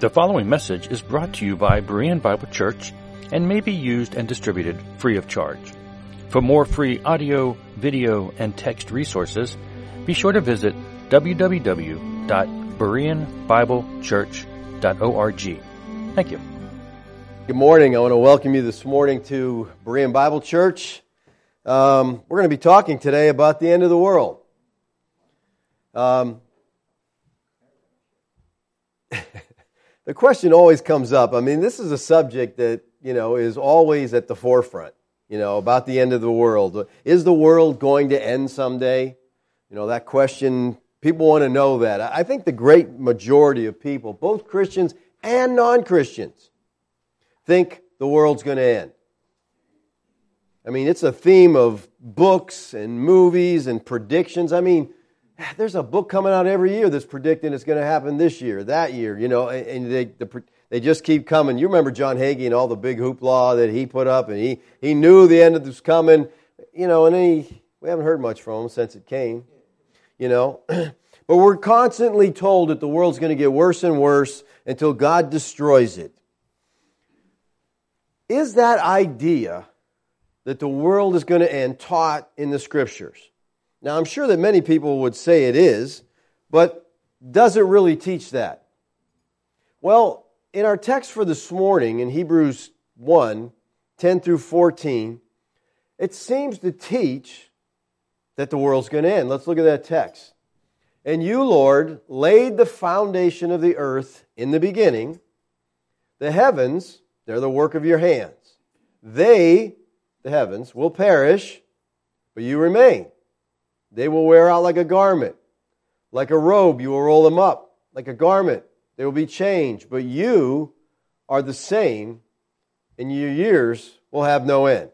The following message is brought to you by Berean Bible Church and may be used and distributed free of charge. For more free audio, video, and text resources, be sure to visit www.bereanbiblechurch.org. Thank you. Good morning. I want to welcome you this morning to Berean Bible Church. Um, we're going to be talking today about the end of the world. Um, the question always comes up. I mean, this is a subject that, you know, is always at the forefront, you know, about the end of the world. Is the world going to end someday? You know, that question, people want to know that. I think the great majority of people, both Christians and non Christians, think the world's going to end. I mean, it's a theme of books and movies and predictions. I mean, there's a book coming out every year that's predicting it's going to happen this year, that year, you know, and they, the, they just keep coming. You remember John Hagee and all the big hoopla that he put up, and he, he knew the end was coming, you know, and he, we haven't heard much from him since it came, you know. but we're constantly told that the world's going to get worse and worse until God destroys it. Is that idea that the world is going to end taught in the scriptures? Now, I'm sure that many people would say it is, but does it really teach that? Well, in our text for this morning in Hebrews 1 10 through 14, it seems to teach that the world's going to end. Let's look at that text. And you, Lord, laid the foundation of the earth in the beginning. The heavens, they're the work of your hands. They, the heavens, will perish, but you remain. They will wear out like a garment. Like a robe, you will roll them up. Like a garment, they will be changed. But you are the same, and your years will have no end.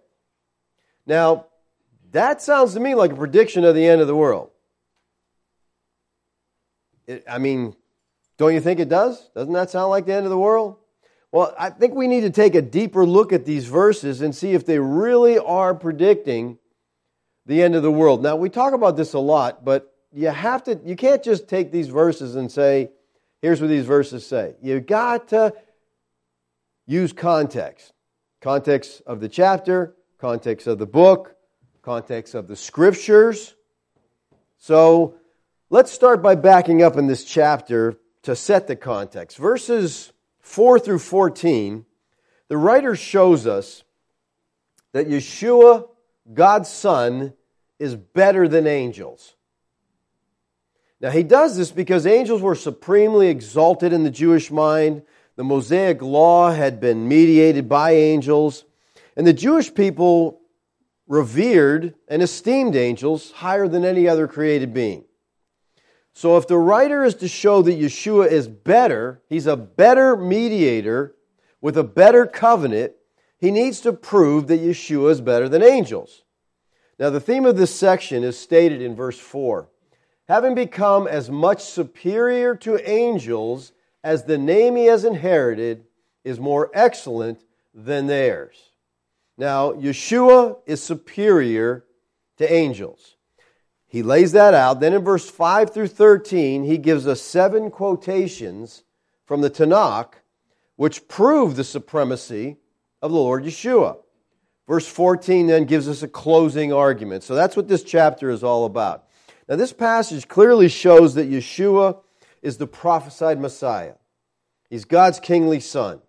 Now, that sounds to me like a prediction of the end of the world. It, I mean, don't you think it does? Doesn't that sound like the end of the world? Well, I think we need to take a deeper look at these verses and see if they really are predicting the end of the world. Now, we talk about this a lot, but you have to, you can't just take these verses and say, here's what these verses say. You got to use context. Context of the chapter, context of the book, context of the scriptures. So let's start by backing up in this chapter to set the context. Verses 4 through 14, the writer shows us that Yeshua God's Son is better than angels. Now, he does this because angels were supremely exalted in the Jewish mind. The Mosaic law had been mediated by angels, and the Jewish people revered and esteemed angels higher than any other created being. So, if the writer is to show that Yeshua is better, he's a better mediator with a better covenant, he needs to prove that Yeshua is better than angels. Now, the theme of this section is stated in verse 4 having become as much superior to angels as the name he has inherited is more excellent than theirs. Now, Yeshua is superior to angels. He lays that out. Then in verse 5 through 13, he gives us seven quotations from the Tanakh which prove the supremacy of the Lord Yeshua. Verse 14 then gives us a closing argument. So that's what this chapter is all about. Now, this passage clearly shows that Yeshua is the prophesied Messiah. He's God's kingly son.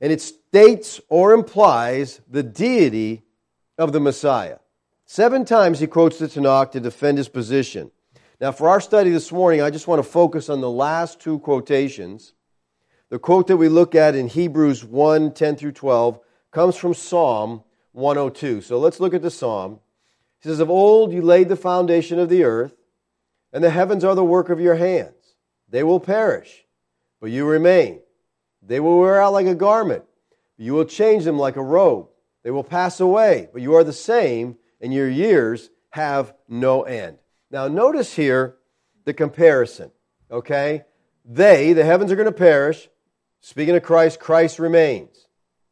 And it states or implies the deity of the Messiah. Seven times he quotes the Tanakh to defend his position. Now, for our study this morning, I just want to focus on the last two quotations. The quote that we look at in Hebrews 1 10 through 12 comes from Psalm 102. So let's look at the psalm. He says, Of old you laid the foundation of the earth, and the heavens are the work of your hands. They will perish, but you remain. They will wear out like a garment, but you will change them like a robe. They will pass away, but you are the same, and your years have no end. Now, notice here the comparison, okay? They, the heavens are going to perish. Speaking of Christ, Christ remains.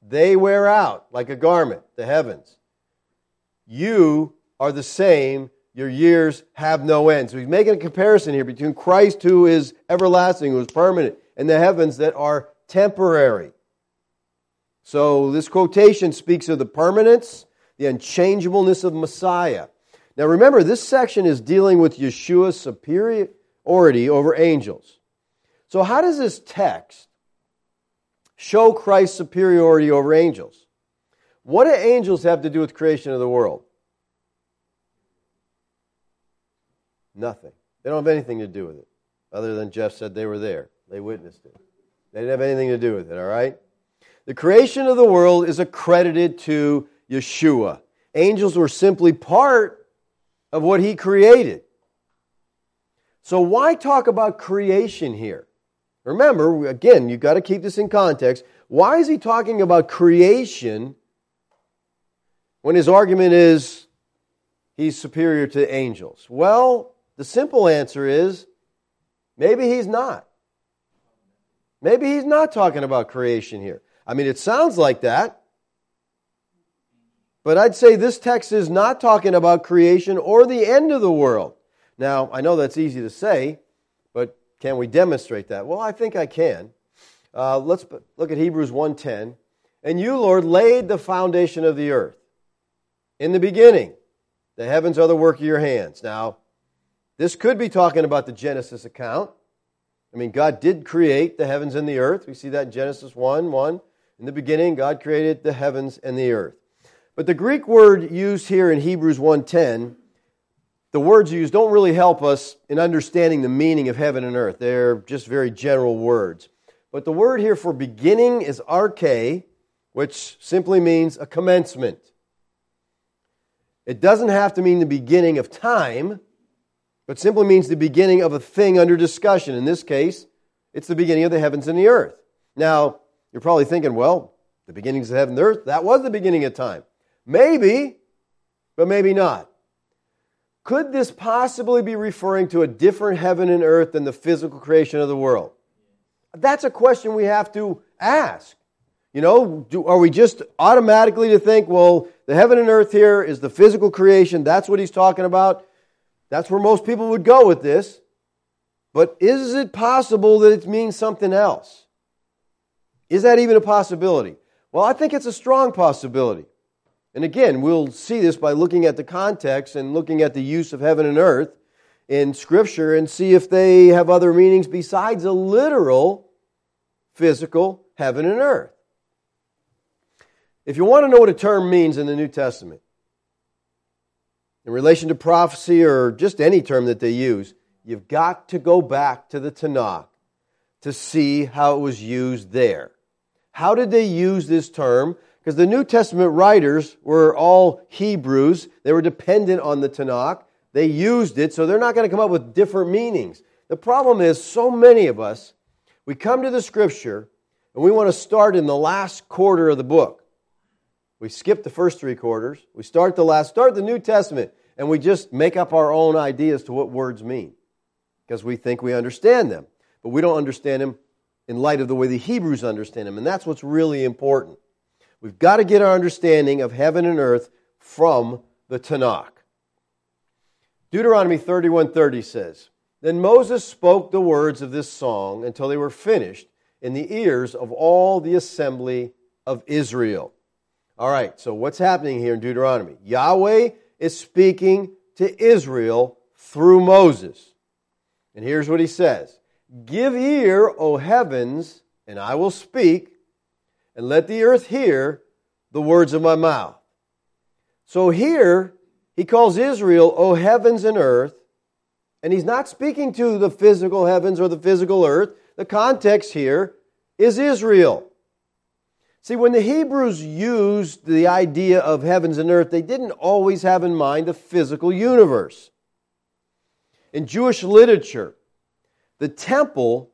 They wear out like a garment, the heavens. You are the same. Your years have no end. So he's making a comparison here between Christ, who is everlasting, who is permanent, and the heavens that are temporary. So this quotation speaks of the permanence, the unchangeableness of Messiah. Now remember, this section is dealing with Yeshua's superiority over angels. So how does this text show Christ's superiority over angels? What do angels have to do with creation of the world? Nothing. They don't have anything to do with it, other than Jeff said they were there. They witnessed it. They didn't have anything to do with it, all right? The creation of the world is accredited to Yeshua. Angels were simply part of what he created. So, why talk about creation here? Remember, again, you've got to keep this in context. Why is he talking about creation when his argument is he's superior to angels? Well, the simple answer is maybe he's not. Maybe he's not talking about creation here. I mean, it sounds like that. But I'd say this text is not talking about creation or the end of the world. Now, I know that's easy to say, can we demonstrate that? Well, I think I can. Uh, let's look at Hebrews 1:10. And you, Lord, laid the foundation of the earth. In the beginning, the heavens are the work of your hands. Now, this could be talking about the Genesis account. I mean, God did create the heavens and the earth. We see that in Genesis 1 1. In the beginning, God created the heavens and the earth. But the Greek word used here in Hebrews 1:10, the words used don't really help us in understanding the meaning of heaven and earth. They're just very general words. But the word here for beginning is arche, which simply means a commencement. It doesn't have to mean the beginning of time, but simply means the beginning of a thing under discussion. In this case, it's the beginning of the heavens and the earth. Now, you're probably thinking, well, the beginnings of heaven and earth, that was the beginning of time. Maybe, but maybe not. Could this possibly be referring to a different heaven and earth than the physical creation of the world? That's a question we have to ask. You know, do, are we just automatically to think, well, the heaven and earth here is the physical creation, that's what he's talking about? That's where most people would go with this. But is it possible that it means something else? Is that even a possibility? Well, I think it's a strong possibility. And again, we'll see this by looking at the context and looking at the use of heaven and earth in Scripture and see if they have other meanings besides a literal, physical heaven and earth. If you want to know what a term means in the New Testament, in relation to prophecy or just any term that they use, you've got to go back to the Tanakh to see how it was used there. How did they use this term? Because the New Testament writers were all Hebrews. They were dependent on the Tanakh. They used it, so they're not going to come up with different meanings. The problem is, so many of us, we come to the scripture and we want to start in the last quarter of the book. We skip the first three quarters. We start the last, start the New Testament, and we just make up our own ideas to what words mean because we think we understand them. But we don't understand them in light of the way the Hebrews understand them. And that's what's really important. We've got to get our understanding of heaven and earth from the Tanakh. Deuteronomy 31:30 says, "Then Moses spoke the words of this song until they were finished in the ears of all the assembly of Israel." All right, so what's happening here in Deuteronomy? Yahweh is speaking to Israel through Moses. And here's what he says Give ear, O heavens, and I will speak, and let the earth hear the words of my mouth. So here, he calls Israel, O heavens and earth, and he's not speaking to the physical heavens or the physical earth. The context here is Israel. See, when the Hebrews used the idea of heavens and earth, they didn't always have in mind the physical universe. In Jewish literature, the temple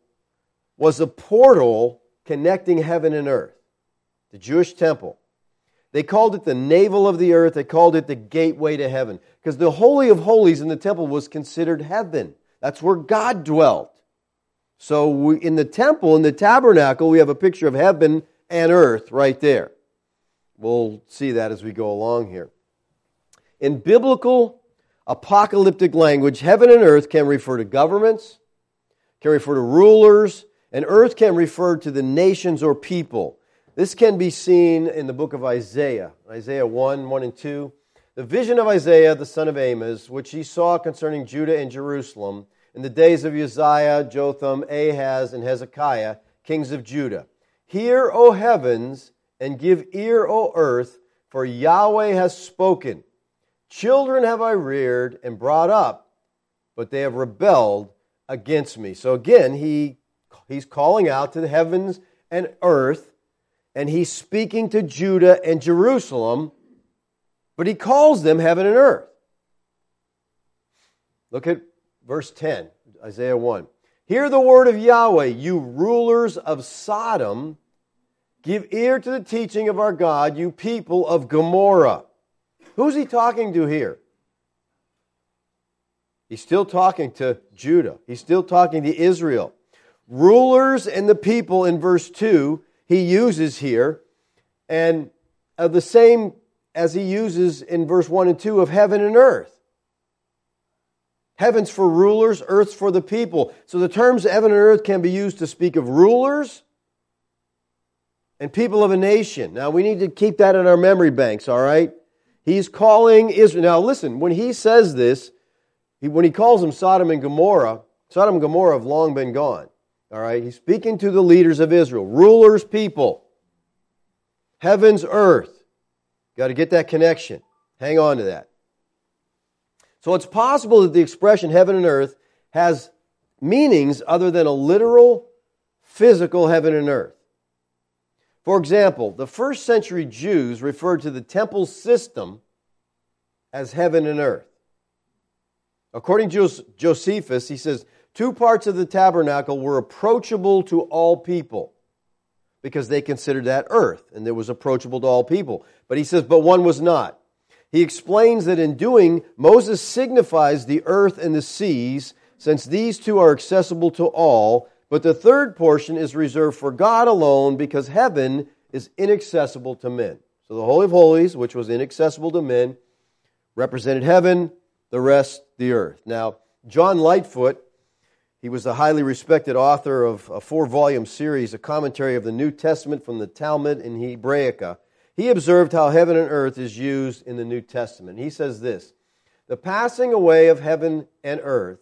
was a portal connecting heaven and earth the Jewish temple. They called it the navel of the earth. They called it the gateway to heaven. Because the Holy of Holies in the temple was considered heaven. That's where God dwelt. So we, in the temple, in the tabernacle, we have a picture of heaven and earth right there. We'll see that as we go along here. In biblical apocalyptic language, heaven and earth can refer to governments, can refer to rulers, And earth can refer to the nations or people. This can be seen in the book of Isaiah, Isaiah 1 1 and 2. The vision of Isaiah, the son of Amos, which he saw concerning Judah and Jerusalem in the days of Uzziah, Jotham, Ahaz, and Hezekiah, kings of Judah. Hear, O heavens, and give ear, O earth, for Yahweh has spoken. Children have I reared and brought up, but they have rebelled against me. So again, he, he's calling out to the heavens and earth, and he's speaking to Judah and Jerusalem, but he calls them heaven and earth. Look at verse 10, Isaiah 1. Hear the word of Yahweh, you rulers of Sodom. Give ear to the teaching of our God, you people of Gomorrah. Who's he talking to here? He's still talking to Judah. He's still talking to Israel. Rulers and the people in verse 2, he uses here, and the same as he uses in verse 1 and 2 of heaven and earth. Heaven's for rulers, earth's for the people. So the terms heaven and earth can be used to speak of rulers and people of a nation. Now we need to keep that in our memory banks, all right? He's calling Israel. Now listen, when he says this, he, when he calls them Sodom and Gomorrah, Sodom and Gomorrah have long been gone. All right? He's speaking to the leaders of Israel, rulers, people, heavens, earth. Got to get that connection. Hang on to that. So it's possible that the expression heaven and earth has meanings other than a literal, physical heaven and earth. For example, the first century Jews referred to the temple system as heaven and earth. According to Josephus, he says, two parts of the tabernacle were approachable to all people because they considered that earth and it was approachable to all people. But he says, but one was not. He explains that in doing, Moses signifies the earth and the seas, since these two are accessible to all, but the third portion is reserved for God alone because heaven is inaccessible to men. So the Holy of Holies, which was inaccessible to men, represented heaven, the rest the earth. Now, John Lightfoot, he was a highly respected author of a four volume series, a commentary of the New Testament from the Talmud in Hebraica. He observed how heaven and earth is used in the New Testament. He says this The passing away of heaven and earth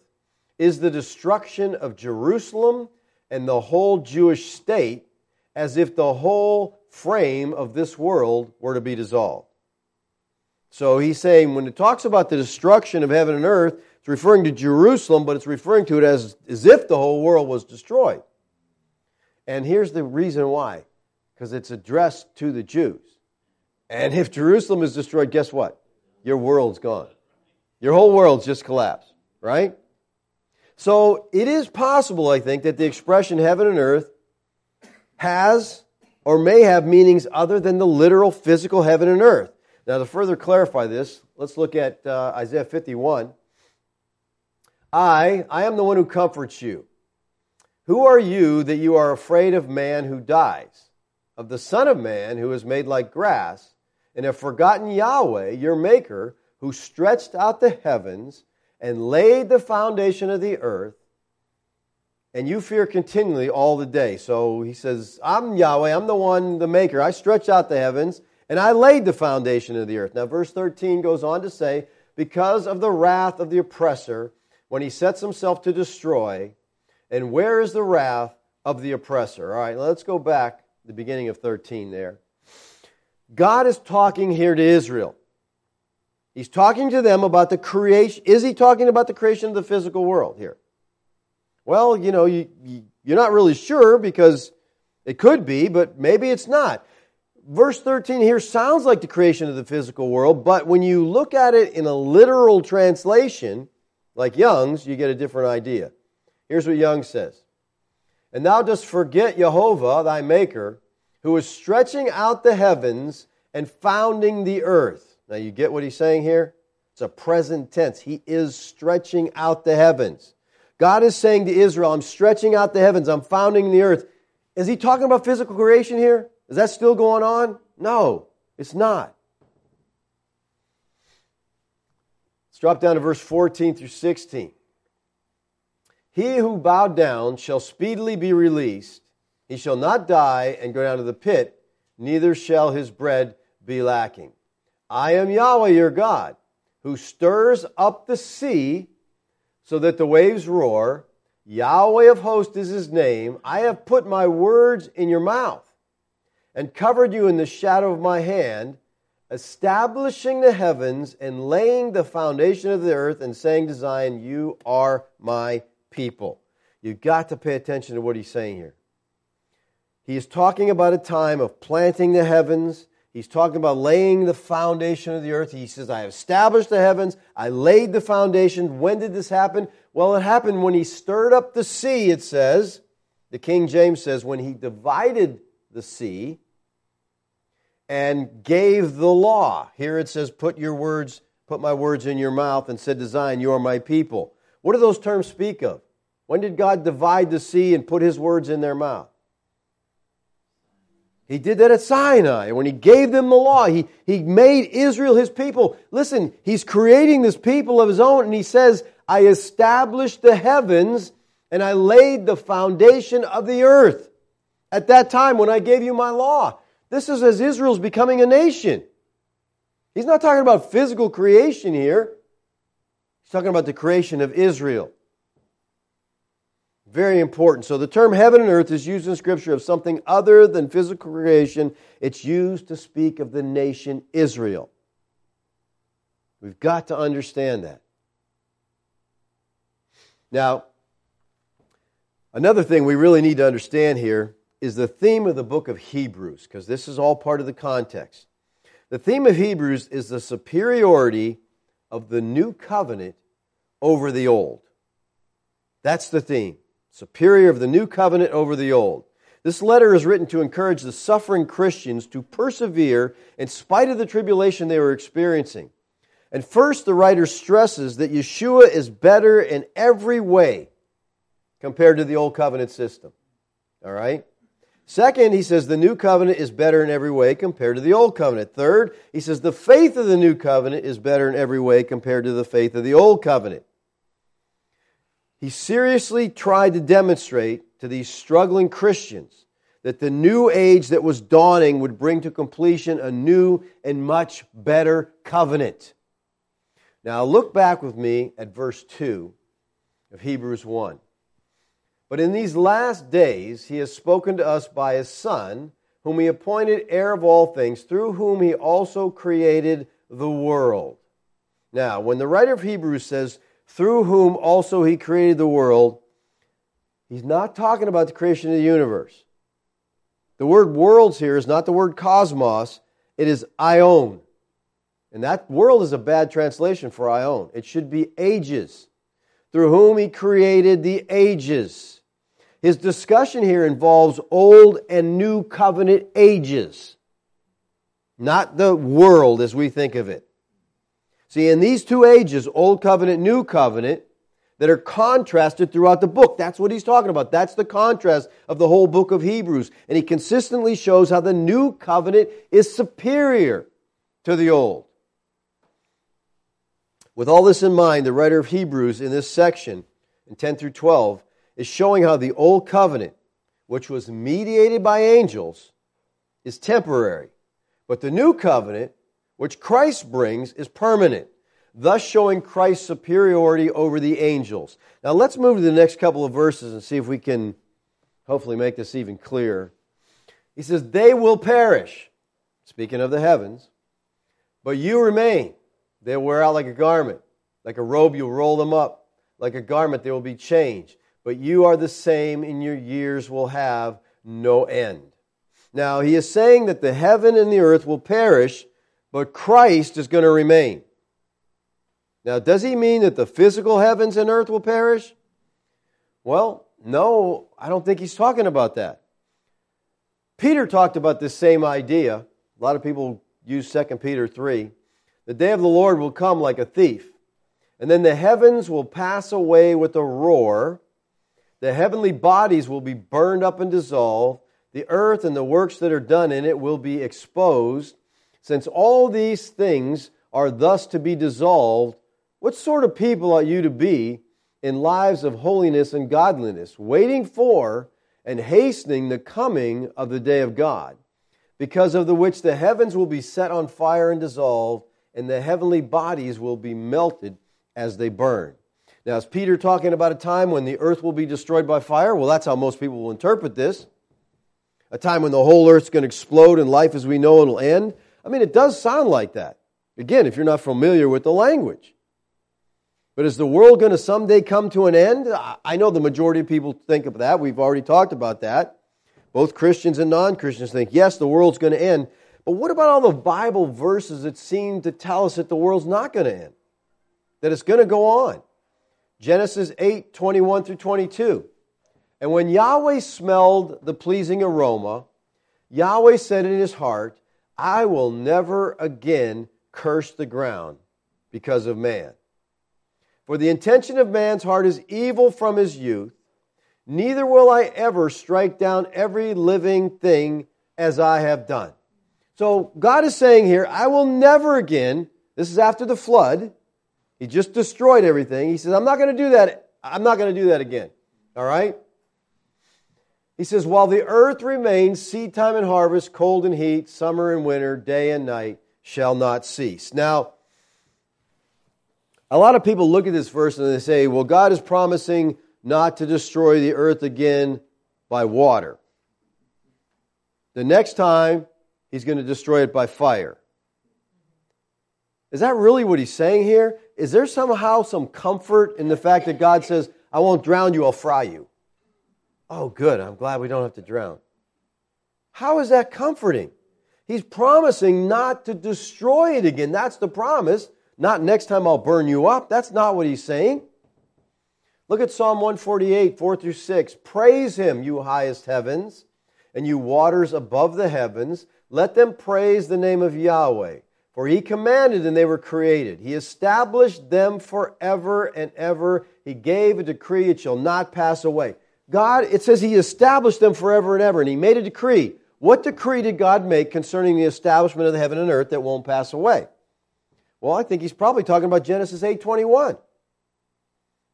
is the destruction of Jerusalem and the whole Jewish state, as if the whole frame of this world were to be dissolved. So he's saying when it talks about the destruction of heaven and earth, it's referring to Jerusalem, but it's referring to it as, as if the whole world was destroyed. And here's the reason why because it's addressed to the Jews. And if Jerusalem is destroyed, guess what? Your world's gone. Your whole world's just collapsed, right? So it is possible, I think, that the expression heaven and earth has or may have meanings other than the literal physical heaven and earth. Now, to further clarify this, let's look at uh, Isaiah 51. I, I am the one who comforts you. Who are you that you are afraid of man who dies, of the Son of Man who is made like grass, and have forgotten Yahweh, your Maker, who stretched out the heavens and laid the foundation of the earth, and you fear continually all the day. So he says, I'm Yahweh, I'm the one, the Maker. I stretched out the heavens and I laid the foundation of the earth. Now, verse 13 goes on to say, Because of the wrath of the oppressor, when he sets himself to destroy, and where is the wrath of the oppressor? All right, let's go back to the beginning of 13 there. God is talking here to Israel. He's talking to them about the creation. Is he talking about the creation of the physical world here? Well, you know, you, you're not really sure because it could be, but maybe it's not verse 13 here sounds like the creation of the physical world, but when you look at it in a literal translation, like Young's, you get a different idea. Here's what Young says And thou dost forget Jehovah, thy Maker, who is stretching out the heavens and founding the earth. Now, you get what he's saying here? It's a present tense. He is stretching out the heavens. God is saying to Israel, I'm stretching out the heavens, I'm founding the earth. Is he talking about physical creation here? Is that still going on? No, it's not. Let's drop down to verse 14 through 16. He who bowed down shall speedily be released. He shall not die and go down to the pit, neither shall his bread be lacking. I am Yahweh your God, who stirs up the sea so that the waves roar. Yahweh of hosts is his name. I have put my words in your mouth and covered you in the shadow of my hand, establishing the heavens and laying the foundation of the earth and saying to Zion, You are my people. You've got to pay attention to what he's saying here. He is talking about a time of planting the heavens. He's talking about laying the foundation of the earth. He says, I established the heavens. I laid the foundation. When did this happen? Well, it happened when he stirred up the sea, it says. The King James says, when he divided the sea and gave the law. Here it says, put your words, put my words in your mouth and said to Zion, you are my people. What do those terms speak of? When did God divide the sea and put his words in their mouth? He did that at Sinai. When he gave them the law, he, he made Israel his people. Listen, he's creating this people of his own, and he says, I established the heavens and I laid the foundation of the earth at that time when I gave you my law. This is as Israel's becoming a nation. He's not talking about physical creation here. He's talking about the creation of Israel. Very important. So the term heaven and earth is used in Scripture of something other than physical creation. It's used to speak of the nation Israel. We've got to understand that. Now, another thing we really need to understand here is the theme of the book of Hebrews, because this is all part of the context. The theme of Hebrews is the superiority of the new covenant over the old. That's the theme. Superior of the new covenant over the old. This letter is written to encourage the suffering Christians to persevere in spite of the tribulation they were experiencing. And first, the writer stresses that Yeshua is better in every way compared to the old covenant system. All right? Second, he says the new covenant is better in every way compared to the old covenant. Third, he says the faith of the new covenant is better in every way compared to the faith of the old covenant. He seriously tried to demonstrate to these struggling Christians that the new age that was dawning would bring to completion a new and much better covenant. Now, look back with me at verse 2 of Hebrews 1. But in these last days, he has spoken to us by his Son, whom he appointed heir of all things, through whom he also created the world. Now, when the writer of Hebrews says, through whom also he created the world, he's not talking about the creation of the universe. The word worlds here is not the word cosmos, it is aion. And that world is a bad translation for aion. It should be ages, through whom he created the ages. His discussion here involves old and new covenant ages, not the world as we think of it. See, in these two ages, Old Covenant, New Covenant, that are contrasted throughout the book. That's what he's talking about. That's the contrast of the whole book of Hebrews. And he consistently shows how the new covenant is superior to the old. With all this in mind, the writer of Hebrews in this section, in 10 through 12, is showing how the old covenant, which was mediated by angels, is temporary. But the new covenant, which Christ brings is permanent, thus showing Christ's superiority over the angels. Now let's move to the next couple of verses and see if we can hopefully make this even clearer. He says, They will perish, speaking of the heavens, but you remain. They'll wear out like a garment. Like a robe, you'll roll them up. Like a garment, they will be changed. But you are the same, and your years will have no end. Now, he is saying that the heaven and the earth will perish, but Christ is going to remain. Now, does he mean that the physical heavens and earth will perish? Well, no, I don't think he's talking about that. Peter talked about this same idea. A lot of people use 2 Peter 3. The day of the Lord will come like a thief, and then the heavens will pass away with a roar. The heavenly bodies will be burned up and dissolved. The earth and the works that are done in it will be exposed. Since all these things are thus to be dissolved, what sort of people ought you to be in lives of holiness and godliness, waiting for and hastening the coming of the day of God, because of the which the heavens will be set on fire and dissolved, and the heavenly bodies will be melted as they burn. Now, is Peter talking about a time when the earth will be destroyed by fire? Well, that's how most people will interpret this. A time when the whole earth's going to explode and life as we know it will end. I mean, it does sound like that. Again, if you're not familiar with the language. But is the world going to someday come to an end? I know the majority of people think of that. We've already talked about that. Both Christians and non Christians think, yes, the world's going to end. But what about all the Bible verses that seem to tell us that the world's not going to end? That it's going to go on. Genesis 8 21 through 22. And when Yahweh smelled the pleasing aroma, Yahweh said in his heart, I will never again curse the ground because of man. For the intention of man's heart is evil from his youth, neither will I ever strike down every living thing as I have done. So God is saying here, I will never again, this is after the flood, he just destroyed everything. He says, I'm not going to do that. I'm not going to do that again. All right? He says, While the earth remains, seed time and harvest, cold and heat, summer and winter, day and night shall not cease. Now, a lot of people look at this verse and they say, well, God is promising not to destroy the earth again by water. The next time, he's going to destroy it by fire. Is that really what he's saying here? Is there somehow some comfort in the fact that God says, I won't drown you, I'll fry you? Oh, good. I'm glad we don't have to drown. How is that comforting? He's promising not to destroy it again. That's the promise. Not next time I'll burn you up. That's not what he's saying. Look at Psalm 148, 4 through 6. Praise him, you highest heavens, and you waters above the heavens. Let them praise the name of Yahweh. For he commanded and they were created. He established them forever and ever. He gave a decree, it shall not pass away. God, it says He established them forever and ever, and He made a decree. What decree did God make concerning the establishment of the heaven and earth that won't pass away? Well, I think He's probably talking about Genesis 8:21.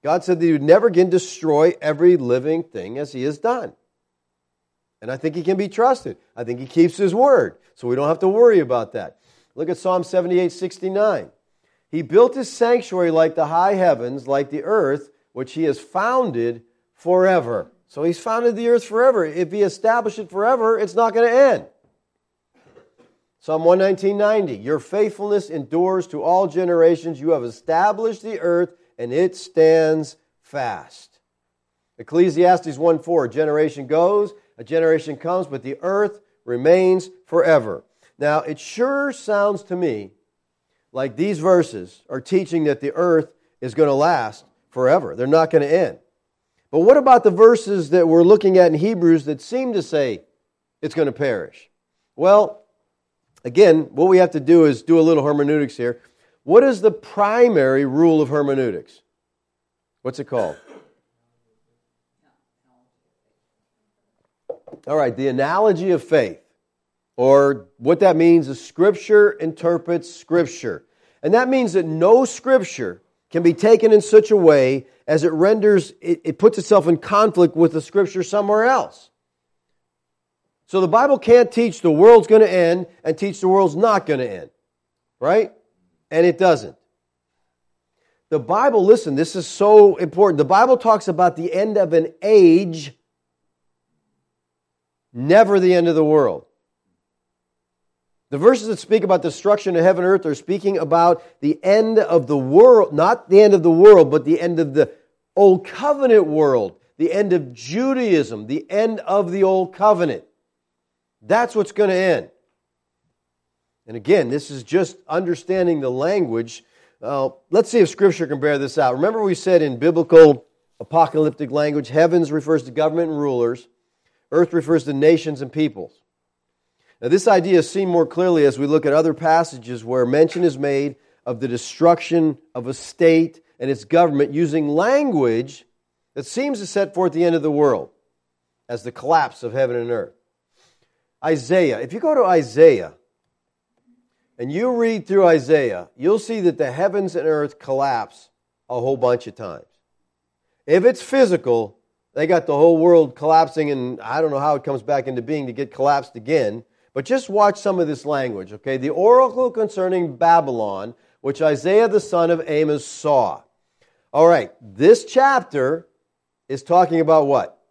God said that He would never again destroy every living thing as He has done. And I think He can be trusted. I think He keeps His word, so we don't have to worry about that. Look at Psalm 78 69. He built His sanctuary like the high heavens, like the earth, which He has founded forever. So he's founded the earth forever. If he established it forever, it's not going to end. Psalm 119.90, Your faithfulness endures to all generations. You have established the earth, and it stands fast. Ecclesiastes 1.4, A generation goes, a generation comes, but the earth remains forever. Now, it sure sounds to me like these verses are teaching that the earth is going to last forever. They're not going to end. But what about the verses that we're looking at in Hebrews that seem to say it's going to perish? Well, again, what we have to do is do a little hermeneutics here. What is the primary rule of hermeneutics? What's it called? All right, the analogy of faith. Or what that means is Scripture interprets Scripture. And that means that no Scripture can be taken in such a way as it renders, it, it puts itself in conflict with the scripture somewhere else. So the Bible can't teach the world's going to end and teach the world's not going to end. Right? And it doesn't. The Bible, listen, this is so important. The Bible talks about the end of an age, never the end of the world. The verses that speak about destruction of heaven and earth are speaking about the end of the world, not the end of the world, but the end of the old covenant world, the end of Judaism, the end of the old covenant. That's what's going to end. And again, this is just understanding the language. Uh, let's see if Scripture can bear this out. Remember, we said in biblical apocalyptic language, heavens refers to government and rulers, earth refers to nations and peoples. Now, this idea is seen more clearly as we look at other passages where mention is made of the destruction of a state and its government using language that seems to set forth the end of the world as the collapse of heaven and earth. Isaiah, if you go to Isaiah and you read through Isaiah, you'll see that the heavens and earth collapse a whole bunch of times. If it's physical, they got the whole world collapsing, and I don't know how it comes back into being to get collapsed again. But just watch some of this language, okay? The oracle concerning Babylon, which Isaiah the son of Amos saw. All right, this chapter is talking about what?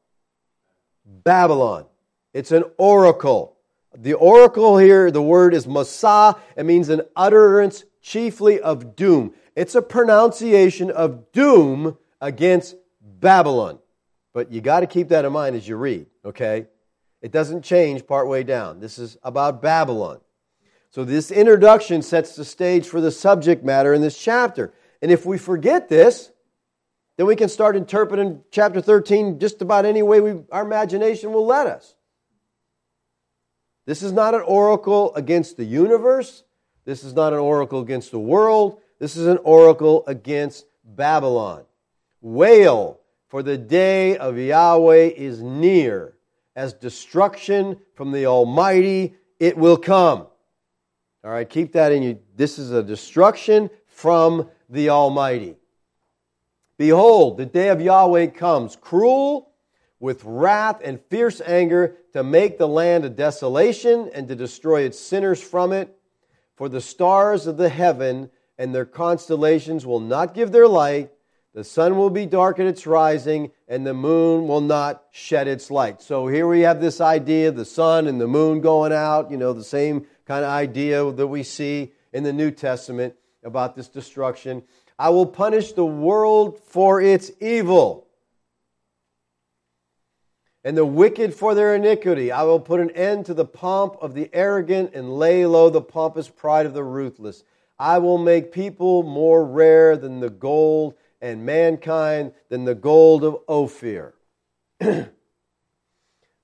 Babylon. It's an oracle. The oracle here, the word is Masah. It means an utterance chiefly of doom. It's a pronunciation of doom against Babylon. But you got to keep that in mind as you read, okay? It doesn't change partway down. This is about Babylon. So this introduction sets the stage for the subject matter in this chapter. And if we forget this, then we can start interpreting chapter 13 just about any way we, our imagination will let us. This is not an oracle against the universe. This is not an oracle against the world. This is an oracle against Babylon. Wail, for the day of Yahweh is near. As destruction from the Almighty, it will come. All right, keep that in you. This is a destruction from the Almighty. Behold, the day of Yahweh comes, cruel with wrath and fierce anger to make the land a desolation and to destroy its sinners from it. For the stars of the heaven and their constellations will not give their light. The sun will be dark at its rising, and the moon will not shed its light. So here we have this idea of the sun and the moon going out, you know, the same kind of idea that we see in the New Testament about this destruction. I will punish the world for its evil and the wicked for their iniquity. I will put an end to the pomp of the arrogant and lay low the pompous pride of the ruthless. I will make people more rare than the gold, and mankind than the gold of Ophir.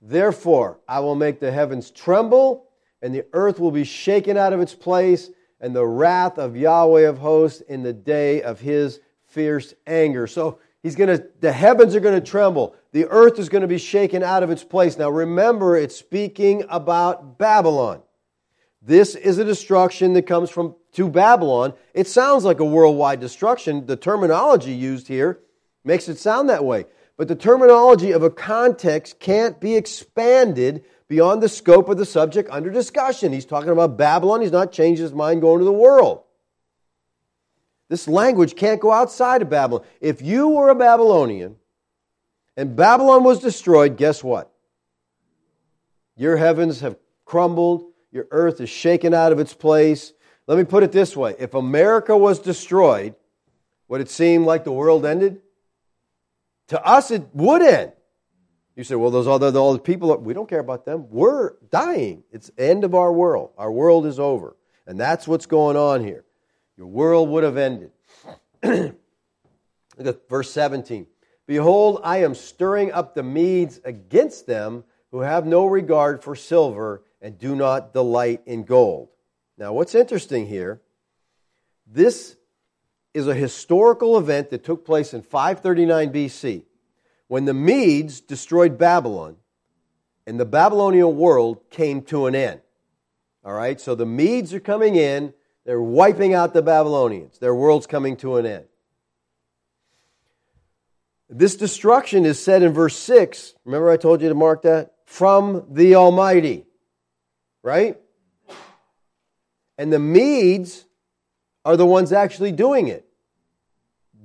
Therefore, I will make the heavens tremble, and the earth will be shaken out of its place, and the wrath of Yahweh of hosts in the day of his fierce anger. So he's going to, the heavens are going to tremble. The earth is going to be shaken out of its place. Now remember, it's speaking about Babylon. This is a destruction that comes from to Babylon. It sounds like a worldwide destruction. The terminology used here makes it sound that way. But the terminology of a context can't be expanded beyond the scope of the subject under discussion. He's talking about Babylon. He's not changing his mind going to the world. This language can't go outside of Babylon. If you were a Babylonian and Babylon was destroyed, guess what? Your heavens have crumbled your earth is shaken out of its place. Let me put it this way if America was destroyed, would it seem like the world ended? To us, it would end. You say, well, those other the people, we don't care about them. We're dying. It's end of our world. Our world is over. And that's what's going on here. Your world would have ended. Look at verse 17. Behold, I am stirring up the Medes against them who have no regard for silver and do not delight in gold. Now, what's interesting here, this is a historical event that took place in 539 BC when the Medes destroyed Babylon and the Babylonian world came to an end. All right, so the Medes are coming in, they're wiping out the Babylonians, their world's coming to an end. This destruction is said in verse 6. Remember, I told you to mark that? From the Almighty right? And the Medes are the ones actually doing it.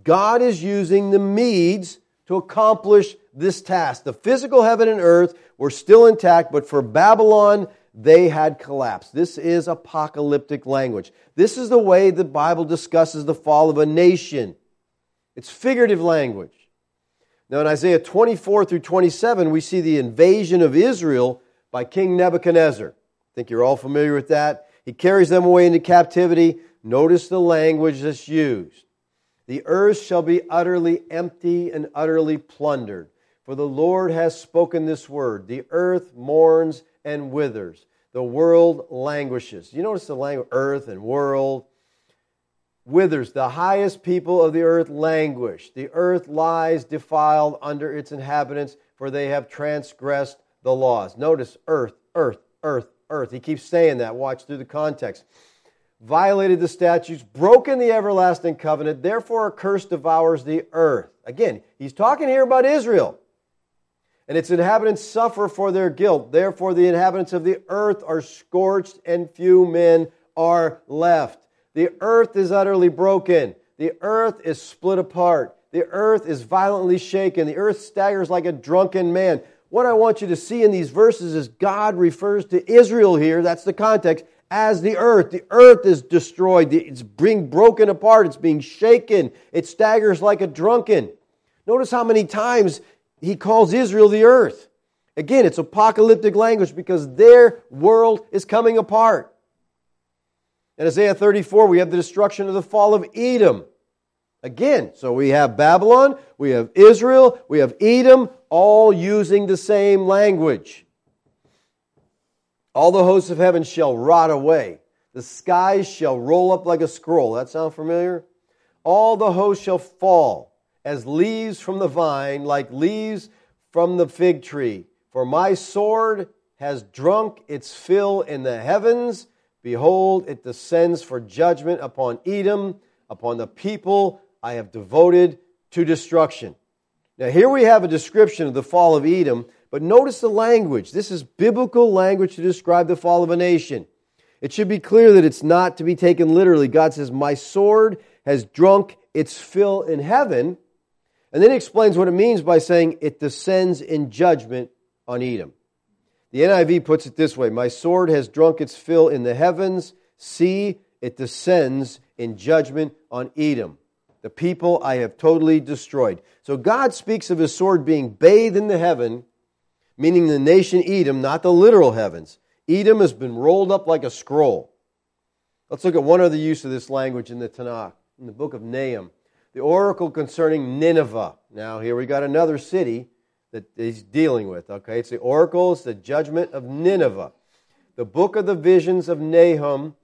God is using the Medes to accomplish this task. The physical heaven and earth were still intact, but for Babylon, they had collapsed. This is apocalyptic language. This is the way the Bible discusses the fall of a nation. It's figurative language. Now, in Isaiah 24 through 27, we see the invasion of Israel by King Nebuchadnezzar think you're all familiar with that. He carries them away into captivity. Notice the language that's used. The earth shall be utterly empty and utterly plundered. For the Lord has spoken this word. The earth mourns and withers. The world languishes. You notice the language, earth and world withers. The highest people of the earth languish. The earth lies defiled under its inhabitants, for they have transgressed the laws. Notice earth, earth, earth, earth. He keeps saying that. Watch through the context. Violated the statutes, broken the everlasting covenant, therefore a curse devours the earth. Again, he's talking here about Israel. And its inhabitants suffer for their guilt. Therefore, the inhabitants of the earth are scorched, and few men are left. The earth is utterly broken. The earth is split apart. The earth is violently shaken. The earth staggers like a drunken man. What I want you to see in these verses is God refers to Israel here, that's the context, as the earth. The earth is destroyed. It's being broken apart. It's being shaken. It staggers like a drunken. Notice how many times he calls Israel the earth. Again, it's apocalyptic language because their world is coming apart. In Isaiah 34, we have the destruction of the fall of Edom. Again, so we have Babylon, we have Israel, we have Edom, all using the same language. All the hosts of heaven shall rot away. The skies shall roll up like a scroll. That sound familiar? All the hosts shall fall as leaves from the vine, like leaves from the fig tree. For my sword has drunk its fill in the heavens. Behold, it descends for judgment upon Edom, upon the people I have devoted to destruction. Now, here we have a description of the fall of Edom, but notice the language. This is biblical language to describe the fall of a nation. It should be clear that it's not to be taken literally. God says, My sword has drunk its fill in heaven. And then he explains what it means by saying it descends in judgment on Edom. The NIV puts it this way My sword has drunk its fill in the heavens. See, it descends in judgment on Edom. The people I have totally destroyed. So God speaks of his sword being bathed in the heaven, meaning the nation Edom, not the literal heavens. Edom has been rolled up like a scroll. Let's look at one other use of this language in the Tanakh, in the book of Nahum. The oracle concerning Nineveh. Now, here we got another city that he's dealing with. Okay, it's the oracle, it's the judgment of Nineveh. The book of the visions of Nahum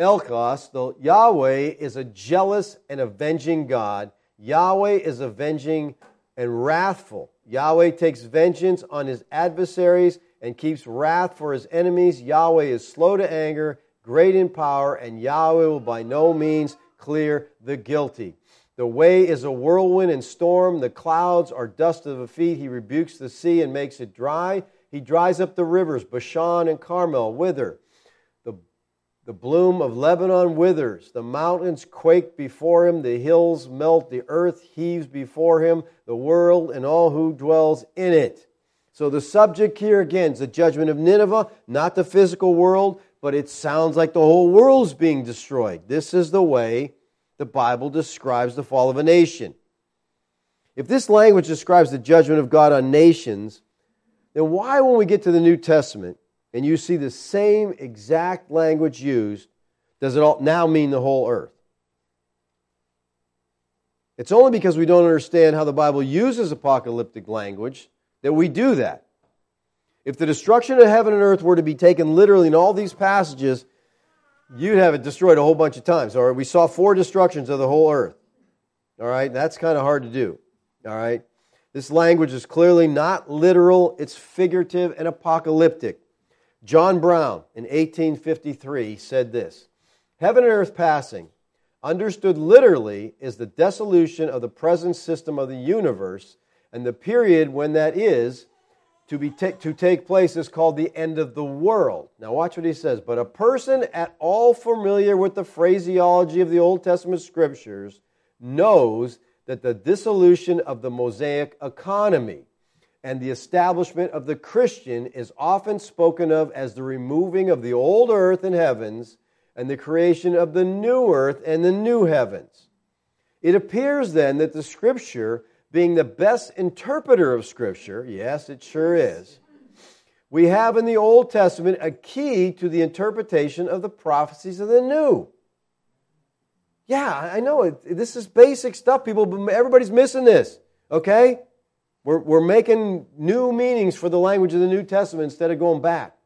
Elkosh, the Yahweh is a jealous and avenging God. Yahweh is avenging and wrathful. Yahweh takes vengeance on his adversaries and keeps wrath for his enemies. Yahweh is slow to anger, great in power, and Yahweh will by no means clear the guilty. The way is a whirlwind and storm. The clouds are dust of the feet. He rebukes the sea and makes it dry. He dries up the rivers. Bashan and Carmel wither. The bloom of Lebanon withers, the mountains quake before him, the hills melt, the earth heaves before him, the world and all who dwells in it. So the subject here again is the judgment of Nineveh, not the physical world, but it sounds like the whole world's being destroyed. This is the way the Bible describes the fall of a nation. If this language describes the judgment of God on nations, then why, when we get to the New Testament, and you see the same exact language used, does it all now mean the whole earth? It's only because we don't understand how the Bible uses apocalyptic language that we do that. If the destruction of heaven and earth were to be taken literally in all these passages, you'd have it destroyed a whole bunch of times. All right, we saw four destructions of the whole earth. All right, that's kind of hard to do. All right, this language is clearly not literal, it's figurative and apocalyptic. John Brown in 1853 said this Heaven and earth passing, understood literally, is the dissolution of the present system of the universe, and the period when that is to, be ta- to take place is called the end of the world. Now, watch what he says. But a person at all familiar with the phraseology of the Old Testament scriptures knows that the dissolution of the Mosaic economy and the establishment of the Christian is often spoken of as the removing of the old earth and heavens and the creation of the new earth and the new heavens. It appears then that the Scripture, being the best interpreter of Scripture, yes, it sure is, we have in the Old Testament a key to the interpretation of the prophecies of the New. Yeah, I know. This is basic stuff. People, everybody's missing this. Okay? We're, we're making new meanings for the language of the New Testament instead of going back.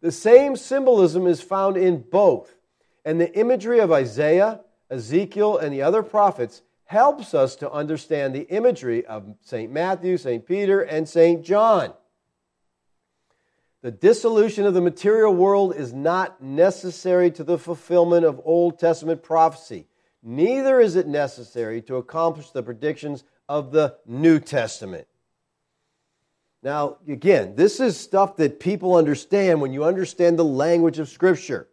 The same symbolism is found in both. And the imagery of Isaiah, Ezekiel, and the other prophets helps us to understand the imagery of St. Matthew, St. Peter, and St. John. The dissolution of the material world is not necessary to the fulfillment of Old Testament prophecy. Neither is it necessary to accomplish the predictions of the New Testament. Now, again, this is stuff that people understand when you understand the language of Scripture.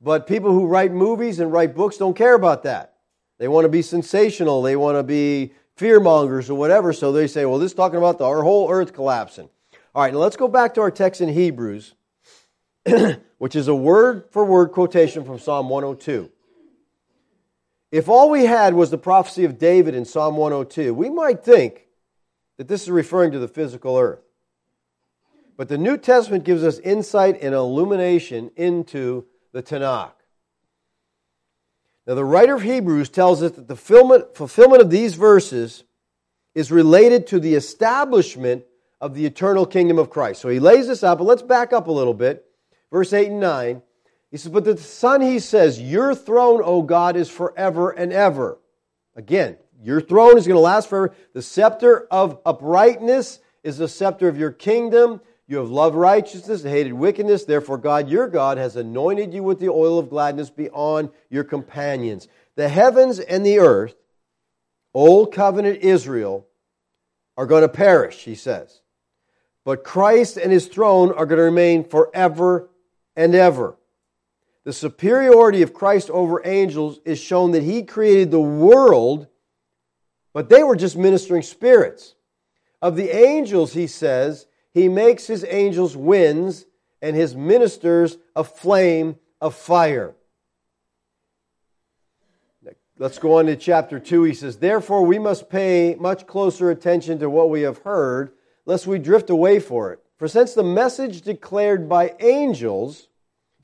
But people who write movies and write books don't care about that. They want to be sensational, they want to be fear mongers or whatever, so they say, well, this is talking about the, our whole earth collapsing. All right, now let's go back to our text in Hebrews, which is a word for word quotation from Psalm 102. If all we had was the prophecy of David in Psalm 102, we might think that this is referring to the physical earth. But the New Testament gives us insight and illumination into the Tanakh. Now, the writer of Hebrews tells us that the fulfillment of these verses is related to the establishment of the eternal kingdom of Christ. So he lays this out, but let's back up a little bit. Verse 8 and 9. He says, But the Son, he says, Your throne, O God, is forever and ever. Again, your throne is going to last forever. The scepter of uprightness is the scepter of your kingdom. You have loved righteousness and hated wickedness. Therefore, God, your God, has anointed you with the oil of gladness beyond your companions. The heavens and the earth, old covenant Israel, are going to perish, he says. But Christ and his throne are going to remain forever and ever. The superiority of Christ over angels is shown that he created the world, but they were just ministering spirits. Of the angels, he says, he makes his angels winds and his ministers a flame of fire. Let's go on to chapter 2. He says, Therefore, we must pay much closer attention to what we have heard, lest we drift away for it. For since the message declared by angels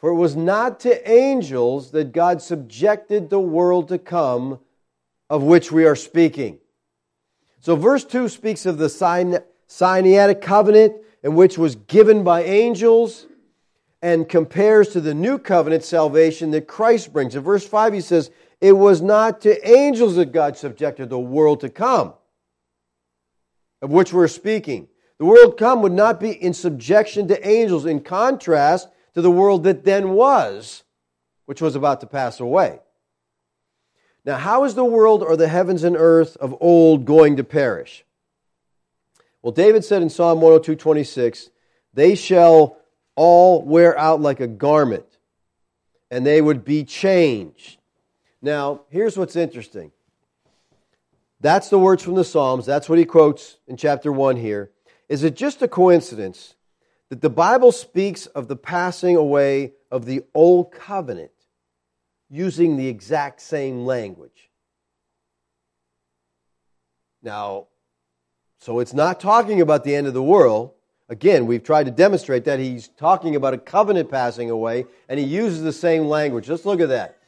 For it was not to angels that God subjected the world to come of which we are speaking. So, verse 2 speaks of the Sinaitic covenant, in which was given by angels, and compares to the new covenant salvation that Christ brings. In verse 5, he says, It was not to angels that God subjected the world to come, of which we're speaking. The world come would not be in subjection to angels. In contrast, to the world that then was, which was about to pass away. Now, how is the world or the heavens and earth of old going to perish? Well, David said in Psalm 102 26, they shall all wear out like a garment, and they would be changed. Now, here's what's interesting. That's the words from the Psalms. That's what he quotes in chapter 1 here. Is it just a coincidence that the Bible speaks of the passing away of the old covenant using the exact same language. Now, so it's not talking about the end of the world. Again, we've tried to demonstrate that he's talking about a covenant passing away, and he uses the same language. Let's look at that.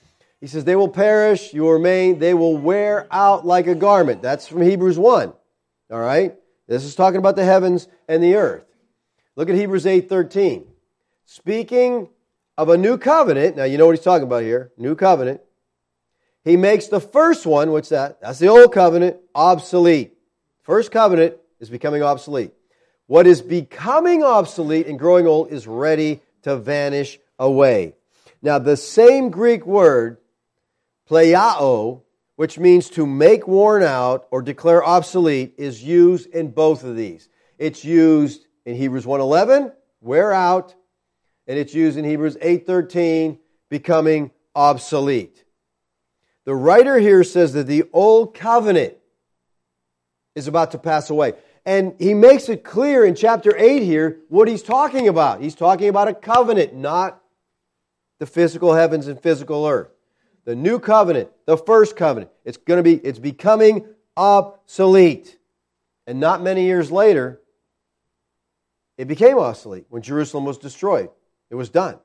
He says, They will perish, you remain, they will wear out like a garment. That's from Hebrews 1. All right? This is talking about the heavens and the earth. Look at Hebrews 8:13. Speaking of a new covenant, now you know what he's talking about here, new covenant. He makes the first one, what's that? That's the old covenant, obsolete. First covenant is becoming obsolete. What is becoming obsolete and growing old is ready to vanish away. Now, the same Greek word, palaioo, which means to make worn out or declare obsolete, is used in both of these. It's used in Hebrews 1:11, wear out, and it's used in Hebrews 8:13, becoming obsolete. The writer here says that the old covenant is about to pass away. And he makes it clear in chapter 8 here what he's talking about. He's talking about a covenant, not the physical heavens and physical earth. The new covenant, the first covenant, it's going to be it's becoming obsolete. And not many years later, it became obsolete when Jerusalem was destroyed. It was done.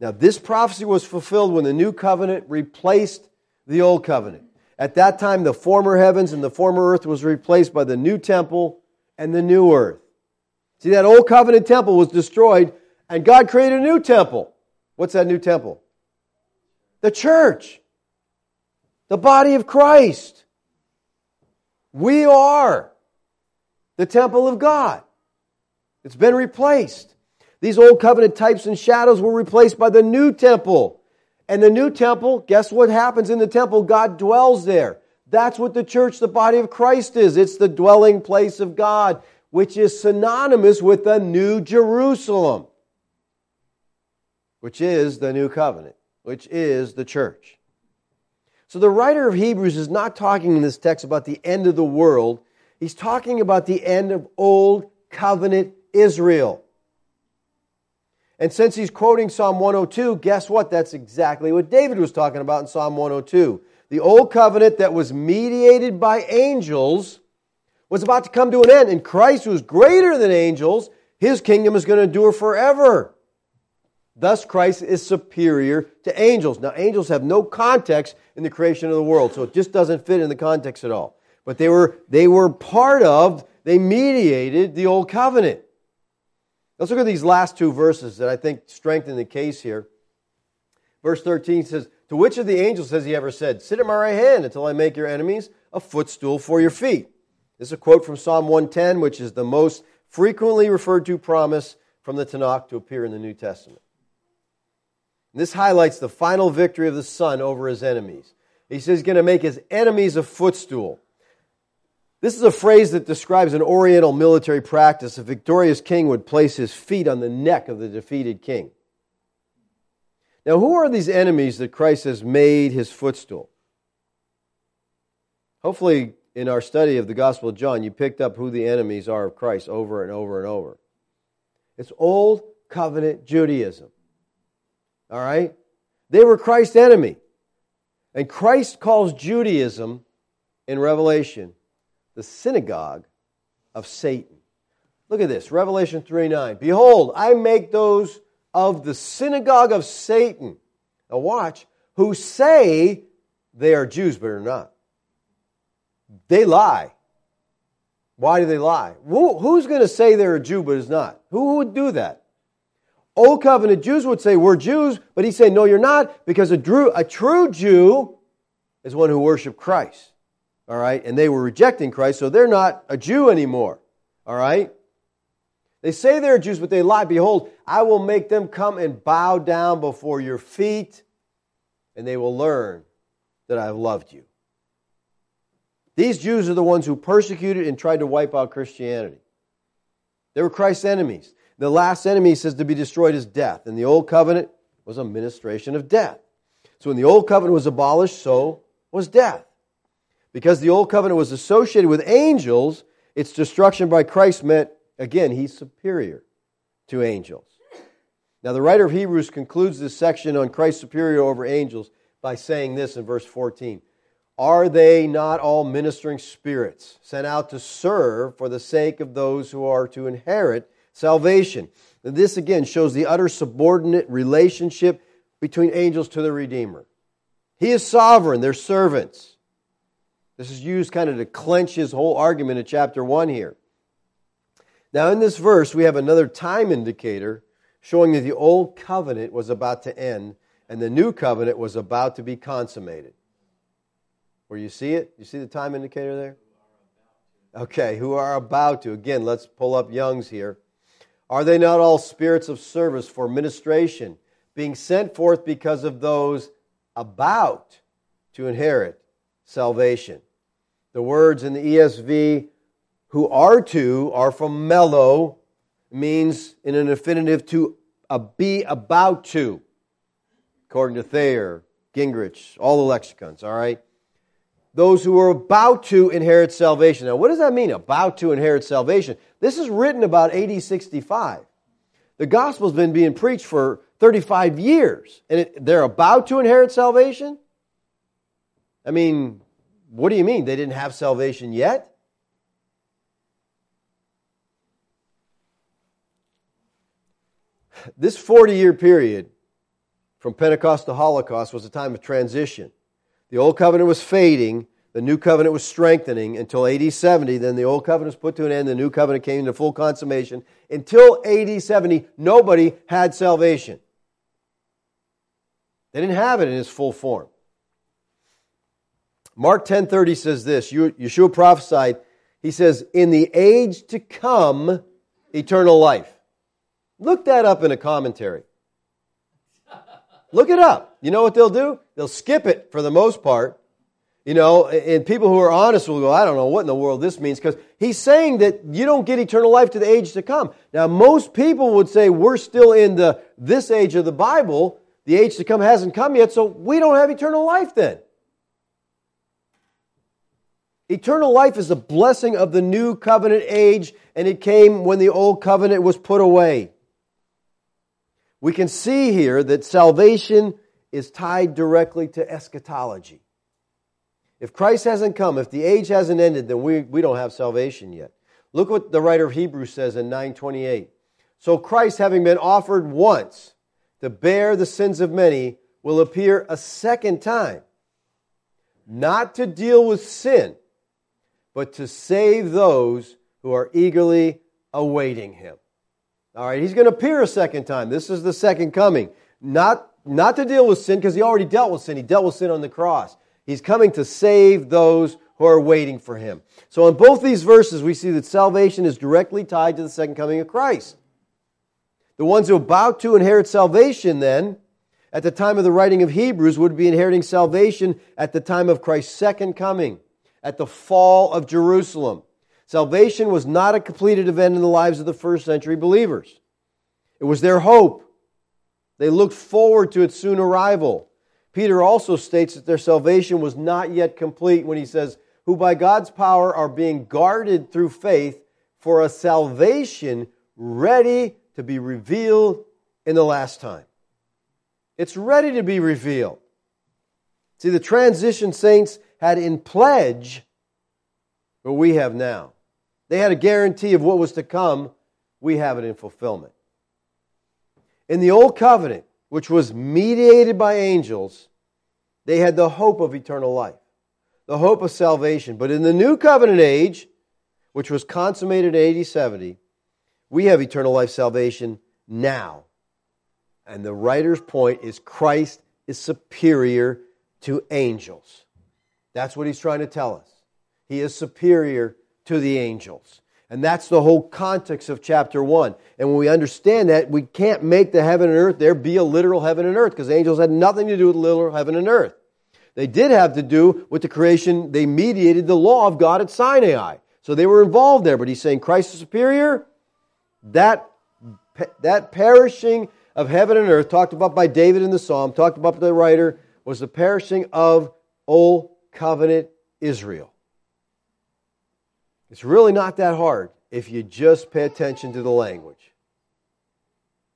Now, this prophecy was fulfilled when the new covenant replaced the old covenant. At that time, the former heavens and the former earth was replaced by the new temple and the new earth. See, that old covenant temple was destroyed, and God created a new temple. What's that new temple? The church, the body of Christ. We are the temple of God. It's been replaced. These old covenant types and shadows were replaced by the new temple. And the new temple, guess what happens in the temple? God dwells there. That's what the church, the body of Christ is. It's the dwelling place of God, which is synonymous with the new Jerusalem, which is the new covenant, which is the church. So the writer of Hebrews is not talking in this text about the end of the world. He's talking about the end of old covenant Israel. And since he's quoting Psalm 102, guess what? That's exactly what David was talking about in Psalm 102. The old covenant that was mediated by angels was about to come to an end, and Christ, who is greater than angels, his kingdom is going to endure forever. Thus, Christ is superior to angels. Now, angels have no context in the creation of the world, so it just doesn't fit in the context at all. But they were, they were part of, they mediated the old covenant. Let's look at these last two verses that I think strengthen the case here. Verse 13 says, To which of the angels has he ever said, Sit at my right hand until I make your enemies a footstool for your feet? This is a quote from Psalm 110, which is the most frequently referred to promise from the Tanakh to appear in the New Testament. And this highlights the final victory of the Son over his enemies. He says he's going to make his enemies a footstool. This is a phrase that describes an Oriental military practice. A victorious king would place his feet on the neck of the defeated king. Now, who are these enemies that Christ has made his footstool? Hopefully, in our study of the Gospel of John, you picked up who the enemies are of Christ over and over and over. It's Old Covenant Judaism. All right? They were Christ's enemy. And Christ calls Judaism in Revelation the synagogue of Satan. Look at this, Revelation 3 9. Behold, I make those of the synagogue of Satan, now watch, who say they are Jews but are not. They lie. Why do they lie? who's going to say they're a Jew but is not? Who would do that? Old covenant Jews would say, We're Jews, but he's saying, No, you're not, because a, Drew, a true Jew is one who worshiped Christ all right? And they were rejecting Christ, so they're not a Jew anymore, all right? They say they're Jews, but they lie. Behold, I will make them come and bow down before your feet, and they will learn that I have loved you. These Jews are the ones who persecuted and tried to wipe out Christianity. They were Christ's enemies. The last enemy says to be destroyed is death, and the old covenant was a ministration of death. So when the old covenant was abolished, so was death. Because the old covenant was associated with angels, its destruction by Christ meant, again, he's superior to angels. Now, the writer of Hebrews concludes this section on Christ's superior over angels by saying this in verse 14 Are they not all ministering spirits sent out to serve for the sake of those who are to inherit salvation? And this again shows the utter subordinate relationship between angels to the Redeemer. He is sovereign, they're servants. This is used kind of to clench his whole argument in chapter 1 here. Now, in this verse, we have another time indicator showing that the old covenant was about to end and the new covenant was about to be consummated. Where you see it? You see the time indicator there? Okay, who are about to. Again, let's pull up Young's here. Are they not all spirits of service for ministration, being sent forth because of those about to inherit salvation? The words in the ESV, who are to, are from mello, means in an infinitive to uh, be about to, according to Thayer, Gingrich, all the lexicons, all right? Those who are about to inherit salvation. Now, what does that mean, about to inherit salvation? This is written about AD 65. The gospel's been being preached for 35 years, and it, they're about to inherit salvation? I mean, what do you mean? They didn't have salvation yet? This 40 year period from Pentecost to Holocaust was a time of transition. The old covenant was fading, the new covenant was strengthening until AD 70. Then the old covenant was put to an end, the new covenant came into full consummation. Until AD 70, nobody had salvation. They didn't have it in its full form. Mark 10:30 says this, Yeshua prophesied, he says, "In the age to come, eternal life." Look that up in a commentary. Look it up. You know what they'll do? They'll skip it for the most part. You know, and people who are honest will go, I don't know what in the world this means, because he's saying that you don't get eternal life to the age to come. Now, most people would say we're still in the this age of the Bible. The age to come hasn't come yet, so we don't have eternal life then. Eternal life is a blessing of the new covenant age, and it came when the old covenant was put away. We can see here that salvation is tied directly to eschatology. If Christ hasn't come, if the age hasn't ended, then we, we don't have salvation yet. Look what the writer of Hebrews says in 928. So Christ, having been offered once to bear the sins of many, will appear a second time, not to deal with sin, but to save those who are eagerly awaiting him. All right, he's going to appear a second time. This is the second coming. Not, not to deal with sin, because he already dealt with sin. He dealt with sin on the cross. He's coming to save those who are waiting for him. So, in both these verses, we see that salvation is directly tied to the second coming of Christ. The ones who are about to inherit salvation, then, at the time of the writing of Hebrews, would be inheriting salvation at the time of Christ's second coming, at the fall of Jerusalem. Salvation was not a completed event in the lives of the first century believers. It was their hope. They looked forward to its soon arrival. Peter also states that their salvation was not yet complete when he says, Who by God's power are being guarded through faith for a salvation ready to be revealed in the last time. It's ready to be revealed. See, the transition saints had in pledge what we have now. They had a guarantee of what was to come. We have it in fulfillment. In the Old Covenant, which was mediated by angels, they had the hope of eternal life, the hope of salvation. But in the new covenant age, which was consummated in AD 70, we have eternal life salvation now. And the writer's point is Christ is superior to angels. That's what he's trying to tell us. He is superior to the angels. And that's the whole context of chapter 1. And when we understand that, we can't make the heaven and earth there be a literal heaven and earth because angels had nothing to do with literal heaven and earth. They did have to do with the creation, they mediated the law of God at Sinai. So they were involved there, but he's saying Christ is superior. That, that perishing of heaven and earth, talked about by David in the psalm, talked about by the writer, was the perishing of old covenant Israel. It's really not that hard if you just pay attention to the language.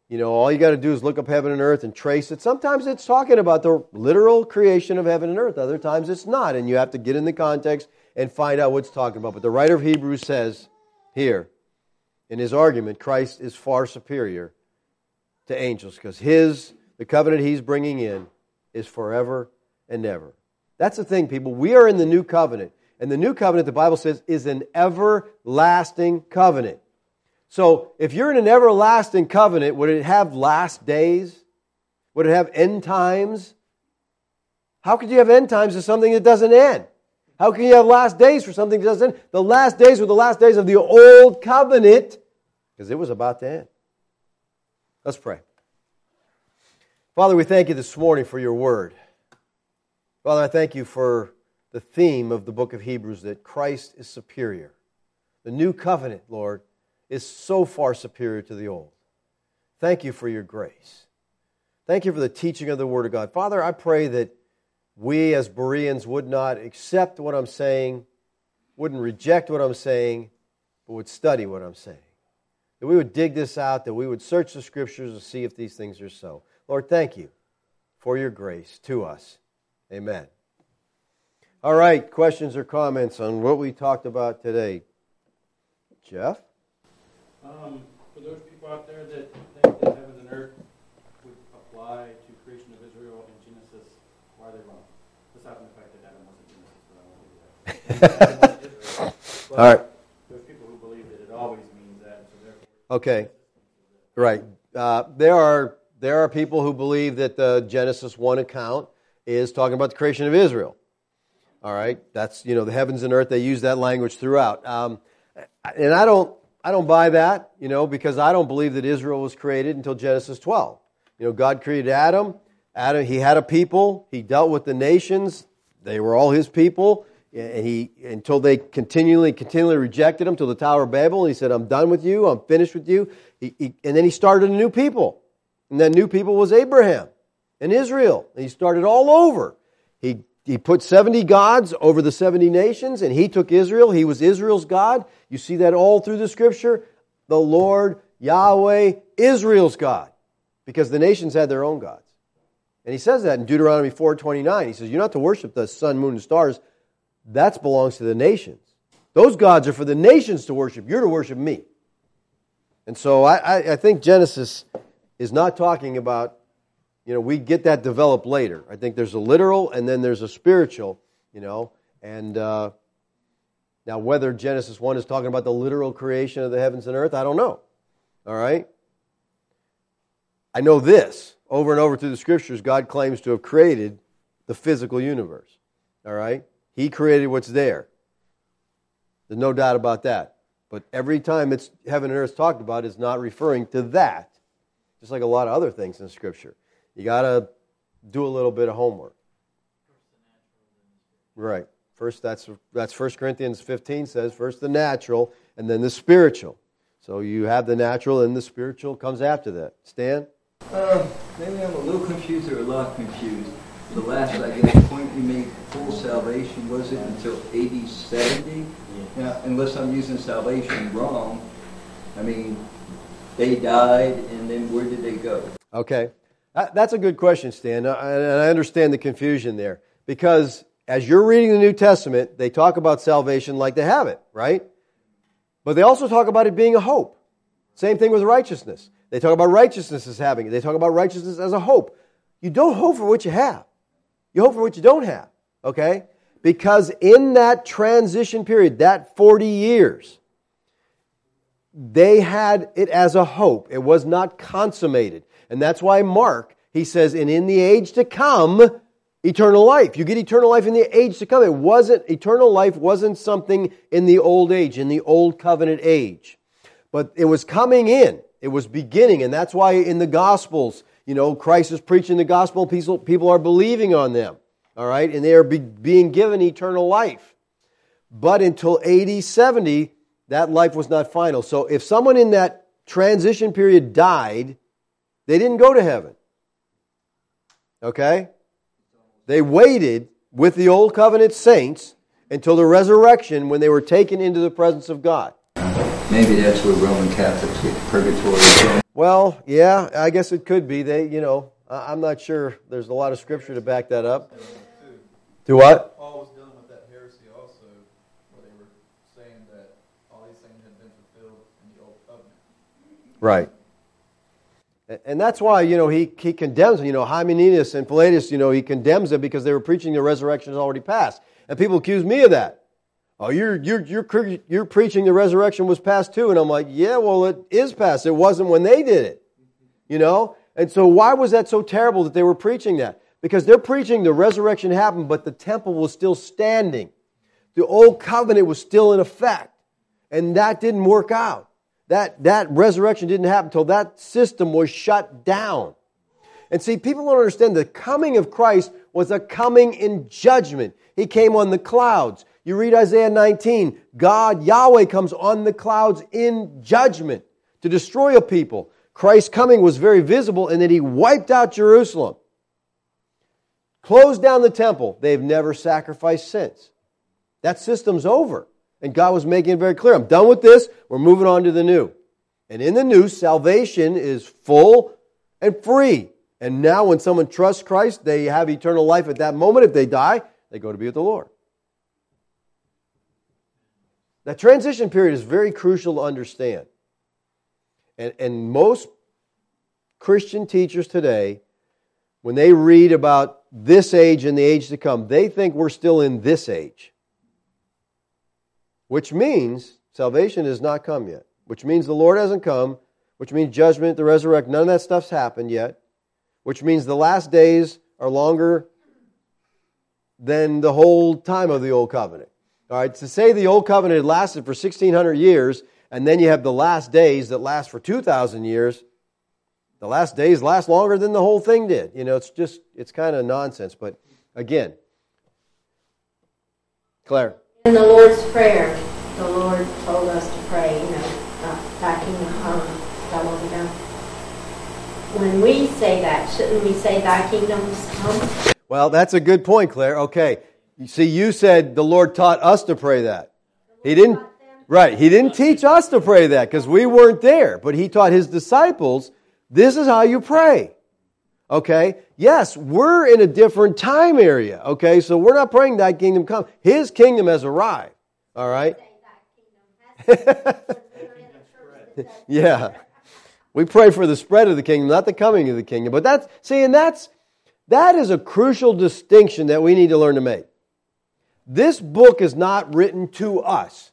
You know, all you got to do is look up heaven and earth and trace it. Sometimes it's talking about the literal creation of heaven and earth, other times it's not, and you have to get in the context and find out what it's talking about. But the writer of Hebrews says here, in his argument, Christ is far superior to angels because his the covenant he's bringing in is forever and ever. That's the thing, people. We are in the new covenant. And the new covenant, the Bible says, is an everlasting covenant. So if you're in an everlasting covenant, would it have last days? Would it have end times? How could you have end times to something that doesn't end? How can you have last days for something that doesn't end? The last days were the last days of the old covenant because it was about to end. Let's pray. Father, we thank you this morning for your word. Father, I thank you for the theme of the book of Hebrews that Christ is superior. The new covenant, Lord, is so far superior to the old. Thank you for your grace. Thank you for the teaching of the Word of God. Father, I pray that we as Bereans would not accept what I'm saying, wouldn't reject what I'm saying, but would study what I'm saying. That we would dig this out, that we would search the Scriptures to see if these things are so. Lord, thank you for your grace to us. Amen. All right, questions or comments on what we talked about today? Jeff? Um, for those people out there that think that heaven and earth would apply to creation of Israel in Genesis, why are they wrong? Aside from the fact that Adam wasn't Genesis, but I won't do that. But All right. There's people who believe that it always means that, so therefore. Okay. Right. Uh, there are there are people who believe that the Genesis one account is talking about the creation of Israel. All right. That's you know the heavens and earth. They use that language throughout. Um, and I don't I don't buy that. You know because I don't believe that Israel was created until Genesis twelve. You know God created Adam. Adam he had a people. He dealt with the nations. They were all his people. And he until they continually continually rejected him till the Tower of Babel. And he said, "I'm done with you. I'm finished with you." He, he, and then he started a new people. And that new people was Abraham and Israel. He started all over. He, he put 70 gods over the 70 nations, and he took Israel. He was Israel's God. You see that all through the scripture. The Lord, Yahweh, Israel's God. Because the nations had their own gods. And he says that in Deuteronomy 4.29. He says, you're not to worship the sun, moon, and stars. That belongs to the nations. Those gods are for the nations to worship. You're to worship me. And so I, I, I think Genesis is not talking about, you know, we get that developed later. I think there's a literal and then there's a spiritual, you know, and uh, now whether Genesis 1 is talking about the literal creation of the heavens and earth, I don't know. All right? I know this. Over and over through the scriptures, God claims to have created the physical universe. All right? He created what's there. There's no doubt about that. But every time it's heaven and earth talked about, it's not referring to that. Just like a lot of other things in Scripture. You got to do a little bit of homework. Right. First, that's that's First Corinthians 15 says first the natural and then the spiritual. So you have the natural and the spiritual comes after that. Stan? Um, maybe I'm a little confused or a lot confused. The last, I guess, point you made, full salvation, was it until AD 70? Yeah, unless I'm using salvation wrong. I mean, they died, and then where did they go? Okay. That, that's a good question, Stan. And I understand the confusion there. Because as you're reading the New Testament, they talk about salvation like they have it, right? But they also talk about it being a hope. Same thing with righteousness. They talk about righteousness as having it. They talk about righteousness as a hope. You don't hope for what you have. You hope for what you don't have. Okay? Because in that transition period, that 40 years, they had it as a hope. It was not consummated. And that's why Mark, he says, and in the age to come, eternal life. You get eternal life in the age to come. It wasn't, eternal life wasn't something in the old age, in the old covenant age. But it was coming in. It was beginning. And that's why in the Gospels, you know, Christ is preaching the gospel, people, people are believing on them. All right? And they are be, being given eternal life. But until AD 70, that life was not final. So if someone in that transition period died, they didn't go to heaven. Okay? They waited with the old covenant saints until the resurrection when they were taken into the presence of God. Maybe that's where Roman Catholics get purgatory. Well, yeah, I guess it could be. They, you know, I- I'm not sure. There's a lot of scripture to back that up. Do what? Paul was dealing with that heresy also, where they were saying that all these things had been fulfilled in the old covenant. Right. And that's why, you know, he, he condemns, you know, Hymenaeus and Philetus, you know, he condemns them because they were preaching the resurrection has already passed. And people accuse me of that. Oh, you're, you're, you're, you're preaching the resurrection was past too. And I'm like, yeah, well, it is past. It wasn't when they did it. You know? And so why was that so terrible that they were preaching that? Because they're preaching the resurrection happened, but the temple was still standing. The old covenant was still in effect. And that didn't work out. That, that resurrection didn't happen until that system was shut down. And see, people don't understand the coming of Christ was a coming in judgment. He came on the clouds. You read Isaiah 19, God, Yahweh, comes on the clouds in judgment to destroy a people. Christ's coming was very visible in that he wiped out Jerusalem, closed down the temple. They've never sacrificed since. That system's over. And God was making it very clear I'm done with this, we're moving on to the new. And in the new, salvation is full and free. And now, when someone trusts Christ, they have eternal life at that moment. If they die, they go to be with the Lord. That transition period is very crucial to understand. And, and most Christian teachers today, when they read about this age and the age to come, they think we're still in this age. Which means salvation has not come yet. Which means the Lord hasn't come. Which means judgment, the resurrection, none of that stuff's happened yet. Which means the last days are longer than the whole time of the Old Covenant. All right, to say the Old Covenant lasted for 1,600 years, and then you have the last days that last for 2,000 years, the last days last longer than the whole thing did. You know, it's just, it's kind of nonsense. But again, Claire. In the Lord's Prayer, the Lord told us to pray, you know, uh, thy kingdom come, thy will be done. When we say that, shouldn't we say thy kingdoms come? Well, that's a good point, Claire. Okay. You see, you said the Lord taught us to pray that. He didn't, right. He didn't teach us to pray that because we weren't there, but he taught his disciples, this is how you pray. Okay? Yes, we're in a different time area. Okay? So we're not praying thy kingdom come. His kingdom has arrived. All right? yeah. We pray for the spread of the kingdom, not the coming of the kingdom. But that's, see, and that's, that is a crucial distinction that we need to learn to make. This book is not written to us.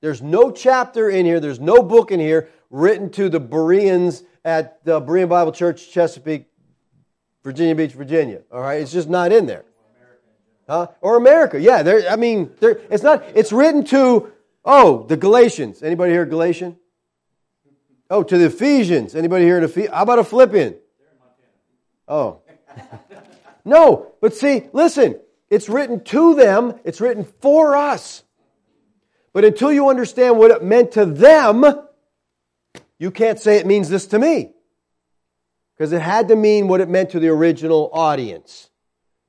There's no chapter in here, there's no book in here written to the Bereans at the Berean Bible Church, Chesapeake, Virginia Beach, Virginia. All right, it's just not in there. Huh? Or America, yeah. There, I mean, there, it's not. It's written to oh the Galatians. Anybody here Galatian? Oh, to the Ephesians. Anybody here an Ephes- How about a Philippian? Oh, no. But see, listen. It's written to them. It's written for us. But until you understand what it meant to them, you can't say it means this to me. Because it had to mean what it meant to the original audience.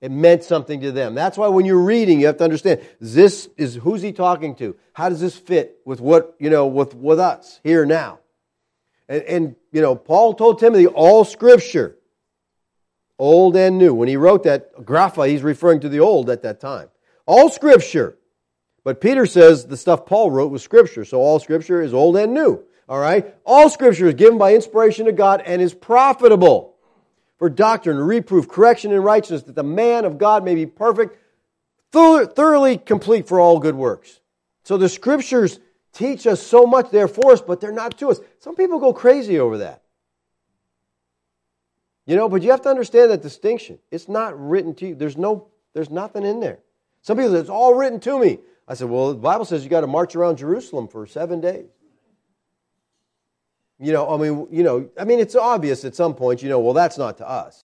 It meant something to them. That's why when you're reading, you have to understand this is who's he talking to? How does this fit with what, you know, with, with us here now? And, and, you know, Paul told Timothy all scripture, old and new. When he wrote that, grapha, he's referring to the old at that time. All scripture. But Peter says the stuff Paul wrote was scripture. So all scripture is old and new. All right? All scripture is given by inspiration of God and is profitable for doctrine, reproof, correction, and righteousness, that the man of God may be perfect, thoroughly complete for all good works. So the scriptures teach us so much, they're for us, but they're not to us. Some people go crazy over that. You know, but you have to understand that distinction. It's not written to you. There's no, there's nothing in there. Some people say, it's all written to me. I said, well, the Bible says you got to march around Jerusalem for seven days. You know, I mean, you know, I mean, it's obvious at some point, you know, well, that's not to us.